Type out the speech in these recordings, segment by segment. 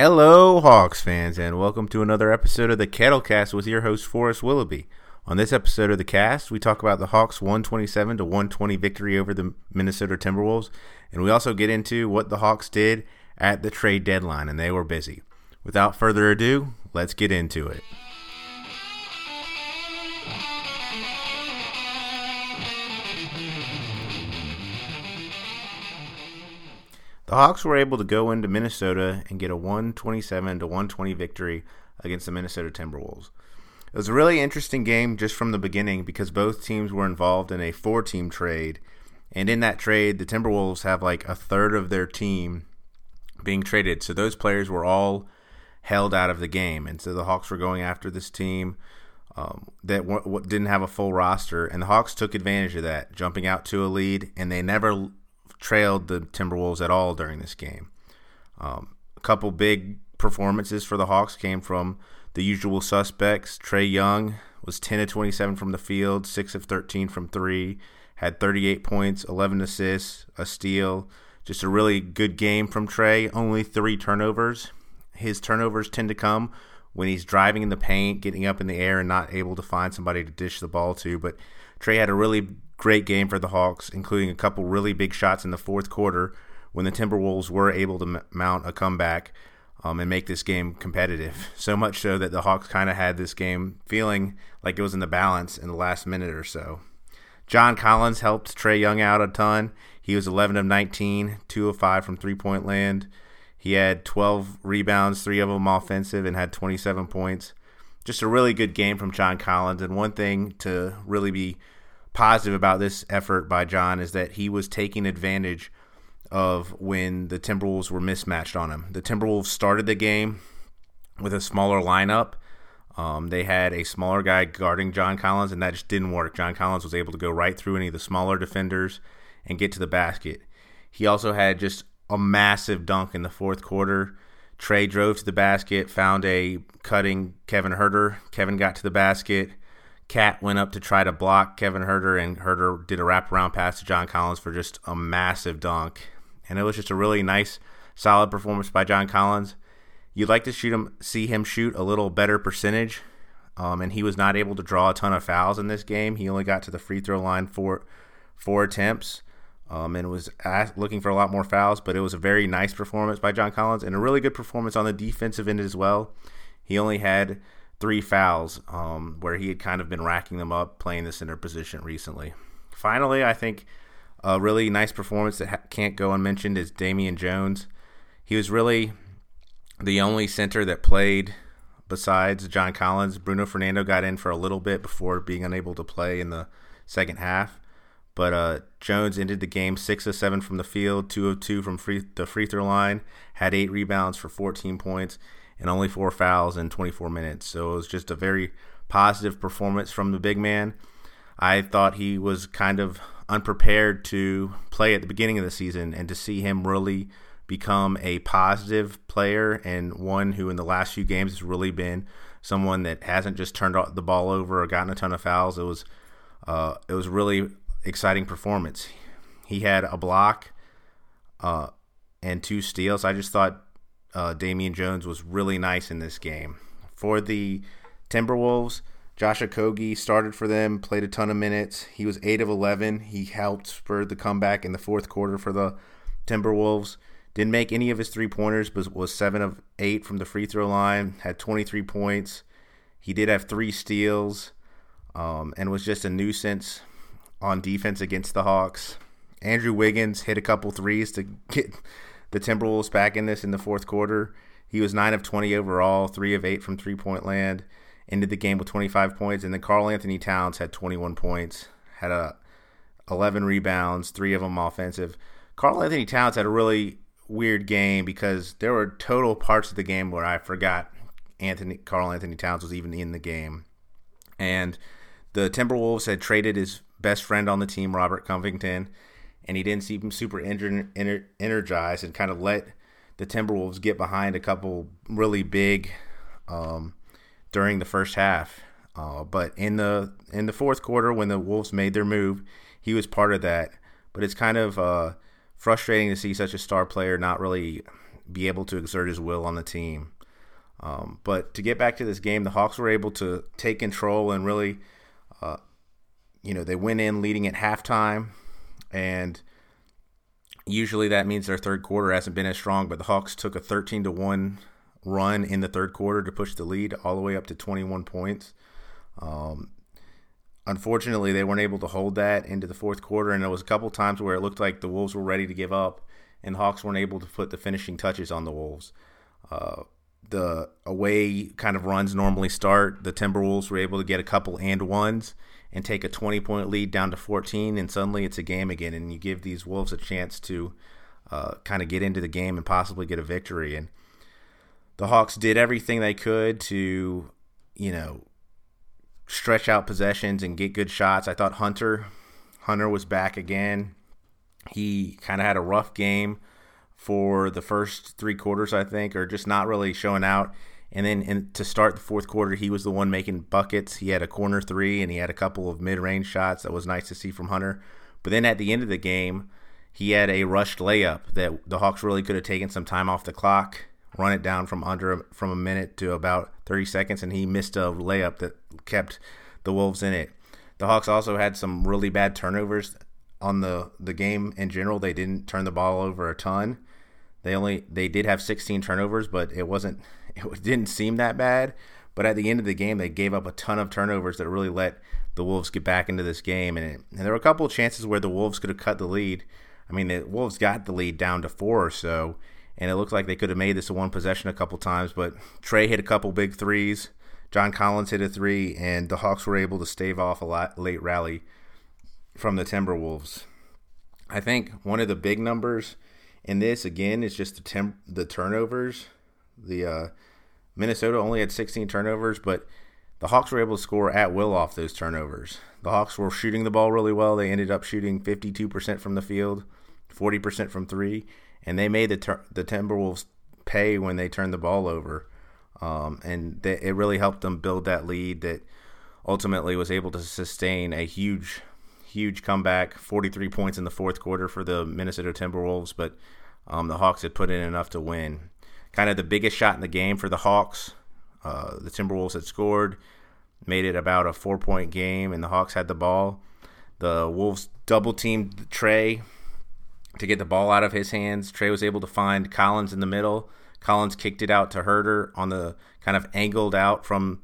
Hello, Hawks fans, and welcome to another episode of the Kettlecast with your host Forrest Willoughby. On this episode of the cast, we talk about the Hawks' 127 to 120 victory over the Minnesota Timberwolves, and we also get into what the Hawks did at the trade deadline, and they were busy. Without further ado, let's get into it. The Hawks were able to go into Minnesota and get a 127 to 120 victory against the Minnesota Timberwolves. It was a really interesting game just from the beginning because both teams were involved in a four team trade. And in that trade, the Timberwolves have like a third of their team being traded. So those players were all held out of the game. And so the Hawks were going after this team um, that w- w- didn't have a full roster. And the Hawks took advantage of that, jumping out to a lead. And they never trailed the Timberwolves at all during this game. Um, a couple big performances for the Hawks came from the usual suspects. Trae Young was 10 of 27 from the field, 6 of 13 from 3, had 38 points, 11 assists, a steal. Just a really good game from Trae, Only three turnovers. His turnovers tend to come when he's driving in the paint, getting up in the air, and not able to find somebody to dish the ball to. But Trae had a really great game for the Hawks, including a couple really big shots in the fourth quarter when the Timberwolves were able to m- mount a comeback um, and make this game competitive. So much so that the Hawks kind of had this game feeling like it was in the balance in the last minute or so. John Collins helped Trae Young out a ton. He was 11 of 19, 2 of 5 from three point land. He had 12 rebounds, three of them offensive, and had 27 points. Just a really good game from John Collins. And one thing to really be positive about this effort by John is that he was taking advantage of when the Timberwolves were mismatched on him. The Timberwolves started the game with a smaller lineup. Um, they had a smaller guy guarding John Collins, and that just didn't work. John Collins was able to go right through any of the smaller defenders and get to the basket. He also had just a massive dunk in the fourth quarter. Trae drove to the basket, found a cutting Kevin Huerter. Kevin got to the basket. Cat went up to try to block Kevin Huerter, and Huerter did a wraparound pass to John Collins for just a massive dunk. And it was just a really nice, solid performance by John Collins. You'd like to shoot him, see him shoot a little better percentage, um, and he was not able to draw a ton of fouls in this game. He only got to the free throw line for four attempts, um, and was looking for a lot more fouls. But it was a very nice performance by John Collins, and a really good performance on the defensive end as well. He only had three fouls, um, where he had kind of been racking them up playing the center position recently. Finally, I think a really nice performance that ha- can't go unmentioned is Damian Jones. He was really the only center that played besides John Collins. Bruno Fernando got in for a little bit before being unable to play in the second half. But uh, Jones ended the game six of seven from the field, two of two from free, the free throw line, had eight rebounds for 14 points, and only four fouls in 24 minutes. So it was just a very positive performance from the big man. I thought he was kind of unprepared to play at the beginning of the season, and to see him really become a positive player and one who in the last few games has really been someone that hasn't just turned the ball over or gotten a ton of fouls. It was uh, it was really exciting performance. He had a block uh, and two steals. I just thought uh, Damian Jones was really nice in this game. For the Timberwolves, Josh Okogie started for them, played a ton of minutes. He was 8 of 11. He helped spur the comeback in the fourth quarter for the Timberwolves. Didn't make any of his three pointers, but was 7 of 8 from the free throw line, had 23 points. He did have three steals um, and was just a nuisance on defense against the Hawks. Andrew Wiggins hit a couple threes to get the Timberwolves back in this in the fourth quarter. He was 9 of 20 overall, 3 of 8 from three point land, ended the game with 25 points. And then Karl Anthony Towns had 21 points, had a 11 rebounds, three of them offensive. Karl Anthony Towns had a really weird game because there were total parts of the game where I forgot Anthony Karl Anthony Towns was even in the game. And the Timberwolves had traded his best friend on the team, Robert Covington, and he didn't seem super ener- energized and kind of let the Timberwolves get behind a couple really big um, during the first half. Uh, but in the in the fourth quarter, when the Wolves made their move, he was part of that. But it's kind of uh, frustrating to see such a star player not really be able to exert his will on the team. Um, but to get back to this game, the Hawks were able to take control and really, uh, you know, they went in leading at halftime, and usually that means their third quarter hasn't been as strong. But the Hawks took a 13 to one run in the third quarter to push the lead all the way up to 21 points. Um, unfortunately, they weren't able to hold that into the fourth quarter, and there was a couple times where it looked like the Wolves were ready to give up, and the Hawks weren't able to put the finishing touches on the Wolves. Uh, the away kind of runs normally start. The Timberwolves were able to get a couple and ones and take a 20 point lead down to 14, and suddenly it's a game again. And you give these Wolves a chance to uh, kind of get into the game and possibly get a victory. And the Hawks did everything they could to, you know, stretch out possessions and get good shots. I thought Hunter Hunter was back again. He kind of had a rough game for the first three quarters, I think, or just not really showing out. And then in, to start the fourth quarter, he was the one making buckets. He had a corner three and he had a couple of mid range shots that was nice to see from Hunter. But then at the end of the game, he had a rushed layup that the Hawks really could have taken some time off the clock, run it down from under from a minute to about 30 seconds, and he missed a layup that kept the Wolves in it. The Hawks also had some really bad turnovers on the the game in general. They didn't turn the ball over a ton. They only they did have 16 turnovers, but it wasn't it didn't seem that bad. But at the end of the game, they gave up a ton of turnovers that really let the Wolves get back into this game. And, it, and there were a couple of chances where the Wolves could have cut the lead. I mean, the Wolves got the lead down to four or so, and it looked like they could have made this a one possession a couple times. But Trae hit a couple big threes. John Collins hit a three, and the Hawks were able to stave off a late rally from the Timberwolves. I think one of the big numbers in this again is just the the turnovers. The uh, Minnesota only had 16 turnovers, but the Hawks were able to score at will off those turnovers. The Hawks were shooting the ball really well. They ended up shooting 52% from the field, 40% from three, and they made the ter- the Timberwolves pay when they turned the ball over. Um, and they, it really helped them build that lead that ultimately was able to sustain a huge, huge comeback. 43 points in the fourth quarter for the Minnesota Timberwolves, but um, the Hawks had put in enough to win. Kind of the biggest shot in the game for the Hawks. Uh, the Timberwolves had scored, made it about a four point game, and the Hawks had the ball. The Wolves double teamed Trae to get the ball out of his hands. Trae was able to find Collins in the middle. Collins kicked it out to Huerter on the kind of angled out from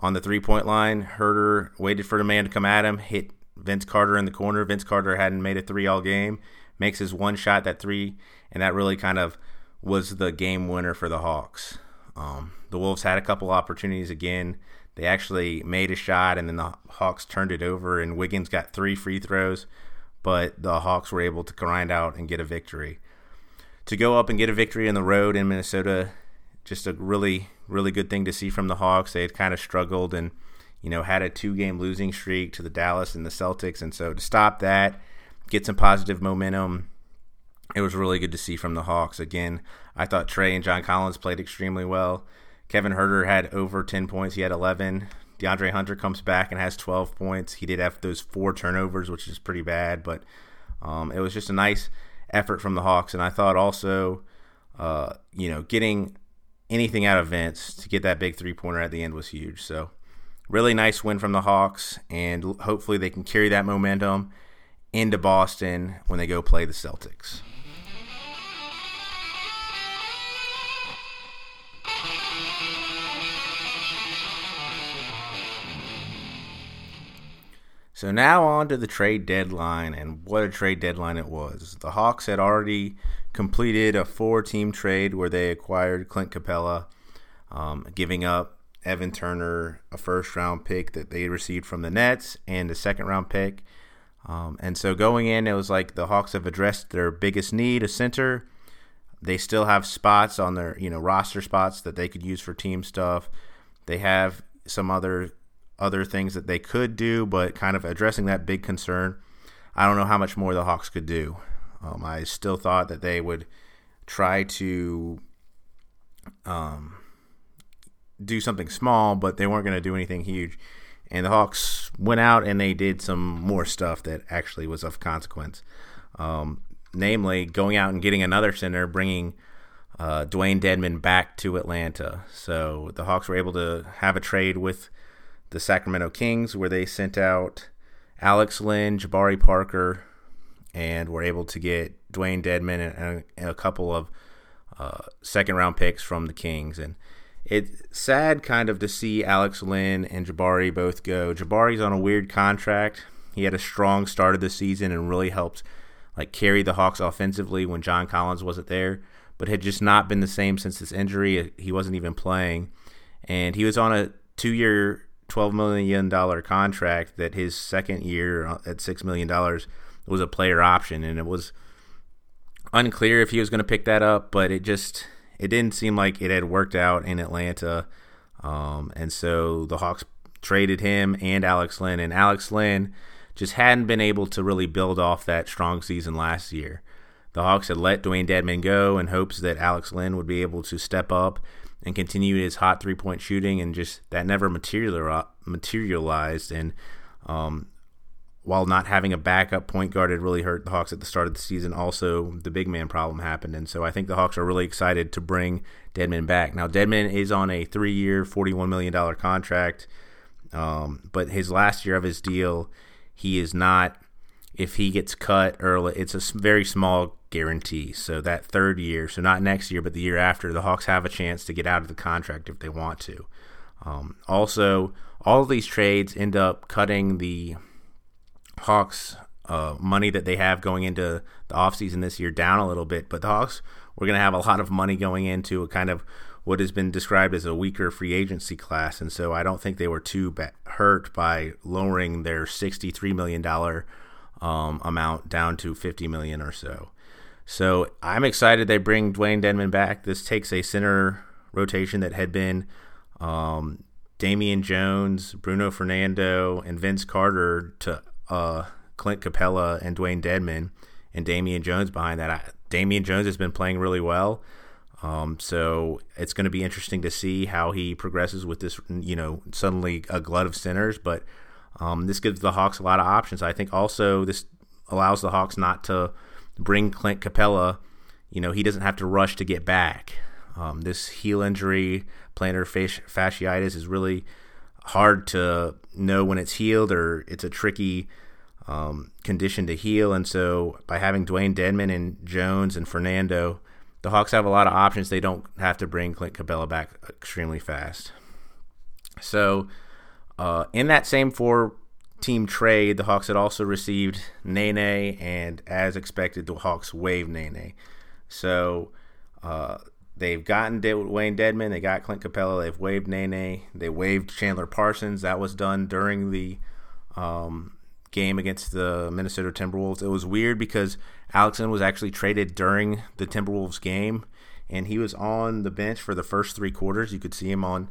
on the three point line. Huerter waited for the man to come at him, hit Vince Carter in the corner. Vince Carter hadn't made a three all game. Makes his one shot, that three and that really kind of was the game winner for the Hawks. Um, the Wolves had a couple opportunities again. They actually made a shot, and then the Hawks turned it over, and Wiggins got three free throws, but the Hawks were able to grind out and get a victory. To go up and get a victory in the road in Minnesota, just a really, really good thing to see from the Hawks. They had kind of struggled and, you know, had a two game losing streak to the Dallas and the Celtics. And so to stop that, get some positive momentum, it was really good to see from the Hawks. Again, I thought Trae and John Collins played extremely well. Kevin Huerter had over 10 points. He had 11. DeAndre Hunter comes back and has 12 points. He did have those four turnovers, which is pretty bad, but um, it was just a nice effort from the Hawks. And I thought also, uh, you know, getting anything out of Vince to get that big three pointer at the end was huge. So, really nice win from the Hawks, and hopefully they can carry that momentum into Boston when they go play the Celtics. So now on to the trade deadline, and what a trade deadline it was. The Hawks had already completed a four-team trade where they acquired Clint Capela, um, giving up Evan Turner, a first-round pick that they received from the Nets, and a second-round pick. Um, and so going in, it was like the Hawks have addressed their biggest need, a center. They still have spots on their, you know, roster spots that they could use for team stuff. They have some other other things that they could do, but kind of addressing that big concern. I don't know how much more the Hawks could do. Um, I still thought that they would try to um, do something small, but they weren't going to do anything huge. And the Hawks went out and they did some more stuff that actually was of consequence. Um, namely, going out and getting another center, bringing uh, Dewayne Dedmon back to Atlanta. So the Hawks were able to have a trade with the Sacramento Kings where they sent out Alex Len, Jabari Parker, and were able to get Dewayne Dedmon and, and a couple of uh, second round picks from the Kings. And it's sad kind of to see Alex Len and Jabari both go. Jabari's on a weird contract. He had a strong start of the season and really helped like carry the Hawks offensively when John Collins wasn't there, but had just not been the same since his injury. He wasn't even playing. And he was on a two year $12 million contract that his second year at $6 million was a player option. And it was unclear if he was going to pick that up, but it just it didn't seem like it had worked out in Atlanta. Um, and so the Hawks traded him and Alex Len. And Alex Len just hadn't been able to really build off that strong season last year. The Hawks had let Dewayne Dedmon go in hopes that Alex Len would be able to step up and continue his hot three point shooting, and just that never materialized. And um, while not having a backup point guard had really hurt the Hawks at the start of the season, also the big man problem happened. And so I think the Hawks are really excited to bring Dedmon back. Now, Dedmon is on a three year, $41 million contract, um, but his last year of his deal, he is not, if he gets cut early, it's a very small guarantee. So that third year, so not next year, but the year after, the Hawks have a chance to get out of the contract if they want to. Um, also, all of these trades end up cutting the Hawks uh, money that they have going into the offseason this year down a little bit, but the Hawks we're going to have a lot of money going into a kind of what has been described as a weaker free agency class, and so I don't think they were too hurt by lowering their $63 million um, amount down to 50 million or so. So I'm excited they bring Dewayne Dedmon back. This takes a center rotation that had been um, Damian Jones, Bruno Fernando, and Vince Carter to uh, Clint Capela and Dewayne Dedmon and Damian Jones behind that. I, Damian Jones has been playing really well. Um, so it's going to be interesting to see how he progresses with this, you know, suddenly a glut of centers. But um, this gives the Hawks a lot of options. I think also this allows the Hawks not to bring Clint Capela. You know, he doesn't have to rush to get back. Um, this heel injury, plantar fasciitis, is really hard to know when it's healed or it's a tricky um, condition to heal. And so by having Dewayne Dedmon and Jones and Fernando, the Hawks have a lot of options. They don't have to bring Clint Capela back extremely fast. So uh, in that same four team trade, the Hawks had also received Nene, and as expected, the Hawks waived Nene. So uh, They've gotten Wayne Dedmon. They got Clint Capela. They've waived Nene. They waived Chandler Parsons. That was done during the um, game against the Minnesota Timberwolves. It was weird because Alex Len was actually traded during the Timberwolves game, and he was on the bench for the first three quarters. You could see him on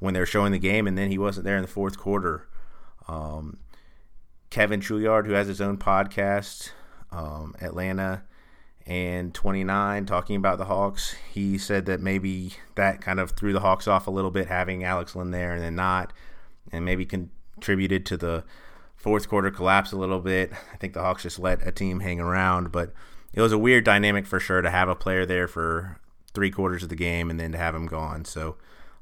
when they were showing the game, and then he wasn't there in the fourth quarter. Um, Kevin Chouinard, who has his own podcast, um, Atlanta and 29 talking about the Hawks. He said that maybe that kind of threw the Hawks off a little bit having Alex Len there and then not, and maybe contributed to the fourth quarter collapse a little bit. I think the Hawks just let a team hang around, but it was a weird dynamic for sure to have a player there for three quarters of the game and then to have him gone. So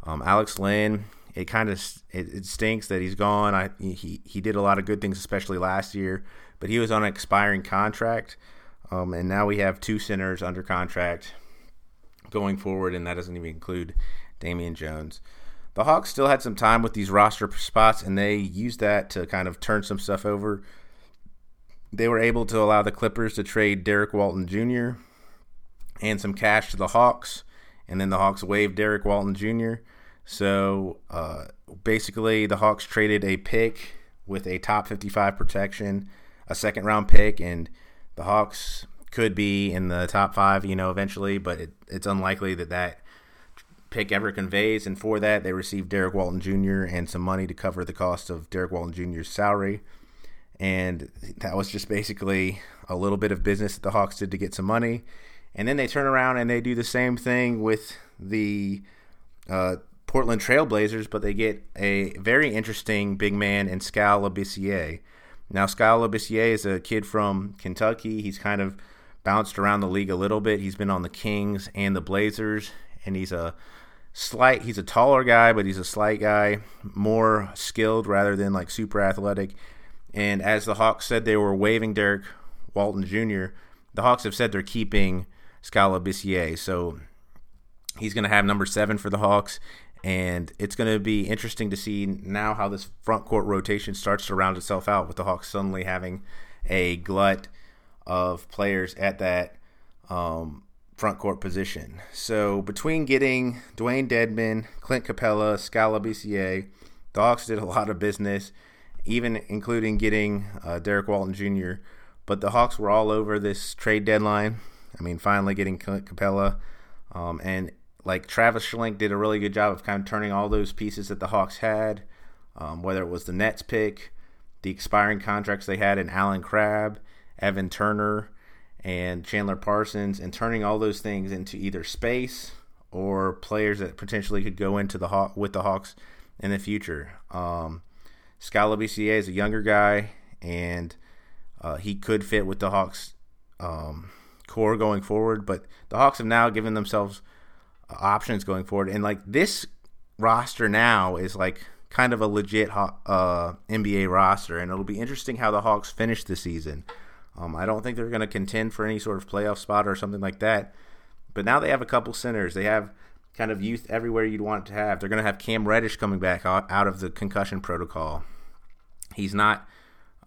um, Alex Len, it kind of it, it, stinks that he's gone. I he he did a lot of good things, especially last year, but he was on an expiring contract. Um, and now we have two centers under contract going forward, and that doesn't even include Damian Jones. The Hawks still had some time with these roster spots, and they used that to kind of turn some stuff over. They were able to allow the Clippers to trade Derrick Walton Jr. and some cash to the Hawks, and then the Hawks waived Derrick Walton Jr. So uh, basically, the Hawks traded a pick with a top 55 protection, a second round pick, and the Hawks could be in the top five, you know, eventually, but it, it's unlikely that that pick ever conveys. And for that, they received Derrick Walton Jr. and some money to cover the cost of Derrick Walton Jr.'s salary. And that was just basically a little bit of business that the Hawks did to get some money. And then they turn around and they do the same thing with the uh, Portland Trailblazers, but they get a very interesting big man in Skal Labissiere. Now, Skal Labissiere is a kid from Kentucky. He's kind of bounced around the league a little bit. He's been on the Kings and the Blazers, and he's a slight. He's a taller guy, but he's a slight guy, more skilled rather than like super athletic. And as the Hawks said, they were waiving Derrick Walton Jr. The Hawks have said they're keeping Skal Labissiere, so he's going to have number seven for the Hawks. And it's going to be interesting to see now how this front court rotation starts to round itself out with the Hawks suddenly having a glut of players at that um, front court position. So between getting Dewayne Dedmon, Clint Capela, Skal Labissiere, the Hawks did a lot of business, even including getting uh, Derrick Walton Jr. But the Hawks were all over this trade deadline. I mean, finally getting Clint Capela. Um, and like Travis Schlenk did a really good job of kind of turning all those pieces that the Hawks had, um, whether it was the Nets pick, the expiring contracts they had in Allen Crabbe, Evan Turner, and Chandler Parsons, and turning all those things into either space or players that potentially could go into the Haw- with the Hawks in the future. Um, Labissiere is a younger guy, and uh, he could fit with the Hawks um, core going forward. But the Hawks have now given themselves options going forward, and like this roster now is like kind of a legit uh, NBA roster, and it'll be interesting how the Hawks finish the season. Um, I don't think they're going to contend for any sort of playoff spot or something like that. But now they have a couple centers. They have kind of youth everywhere you'd want to have. They're going to have Cam Reddish coming back out of the concussion protocol. He's not.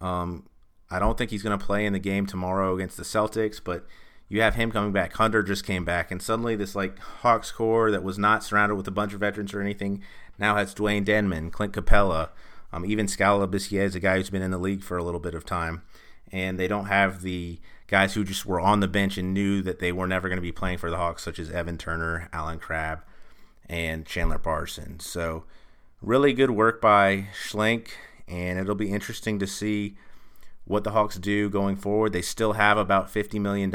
Um, I don't think he's going to play in the game tomorrow against the Celtics, but you have him coming back. Hunter just came back, and suddenly this like Hawks core that was not surrounded with a bunch of veterans or anything now has Dewayne Dedmon, Clint Capela, um, even Skal Labissiere is a guy who's been in the league for a little bit of time, and they don't have the guys who just were on the bench and knew that they were never going to be playing for the Hawks, such as Evan Turner, Allen Crabbe, and Chandler Parsons. So really good work by Schlenk, and it'll be interesting to see what the Hawks do going forward. They still have about $50 million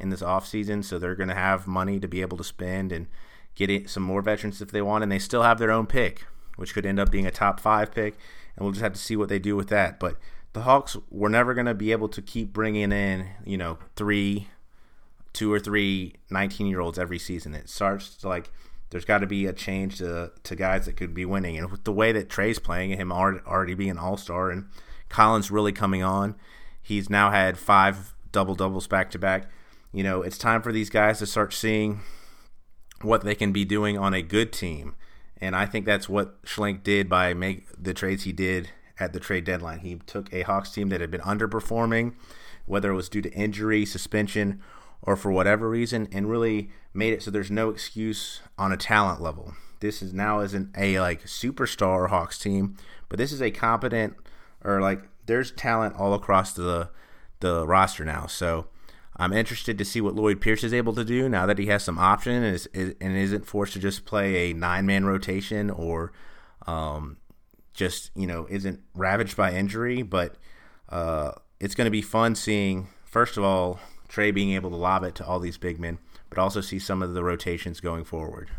in this offseason, so they're going to have money to be able to spend and get some more veterans if they want. And they still have their own pick, which could end up being a top five pick. And we'll just have to see what they do with that. But the Hawks were never going to be able to keep bringing in, you know, three, two or three 19 year olds every season. It starts to like, there's got to be a change to, to guys that could be winning. And with the way that Trae's playing, him already being an all star and Collins really coming on. He's now had five double doubles back to back. You know, it's time for these guys to start seeing what they can be doing on a good team. And I think that's what Schlenk did by make the trades he did at the trade deadline. He took a Hawks team that had been underperforming, whether it was due to injury, suspension, or for whatever reason, and really made it so there's no excuse on a talent level. This is now isn't a like superstar Hawks team, but this is a competent or like there's talent all across the the roster now. So I'm interested to see what Lloyd Pierce is able to do now that he has some option and, is, and isn't forced to just play a nine man rotation or um, just you know isn't ravaged by injury. But uh, it's going to be fun seeing first of all Trae being able to lob it to all these big men, but also see some of the rotations going forward.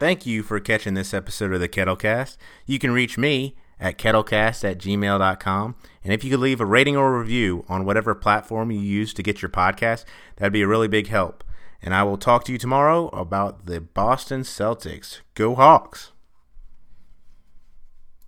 Thank you for catching this episode of the Kettlecast. You can reach me at kettlecast at gmail.com. And if you could leave a rating or review on whatever platform you use to get your podcast, that'd be a really big help. And I will talk to you tomorrow about the Boston Celtics. Go Hawks!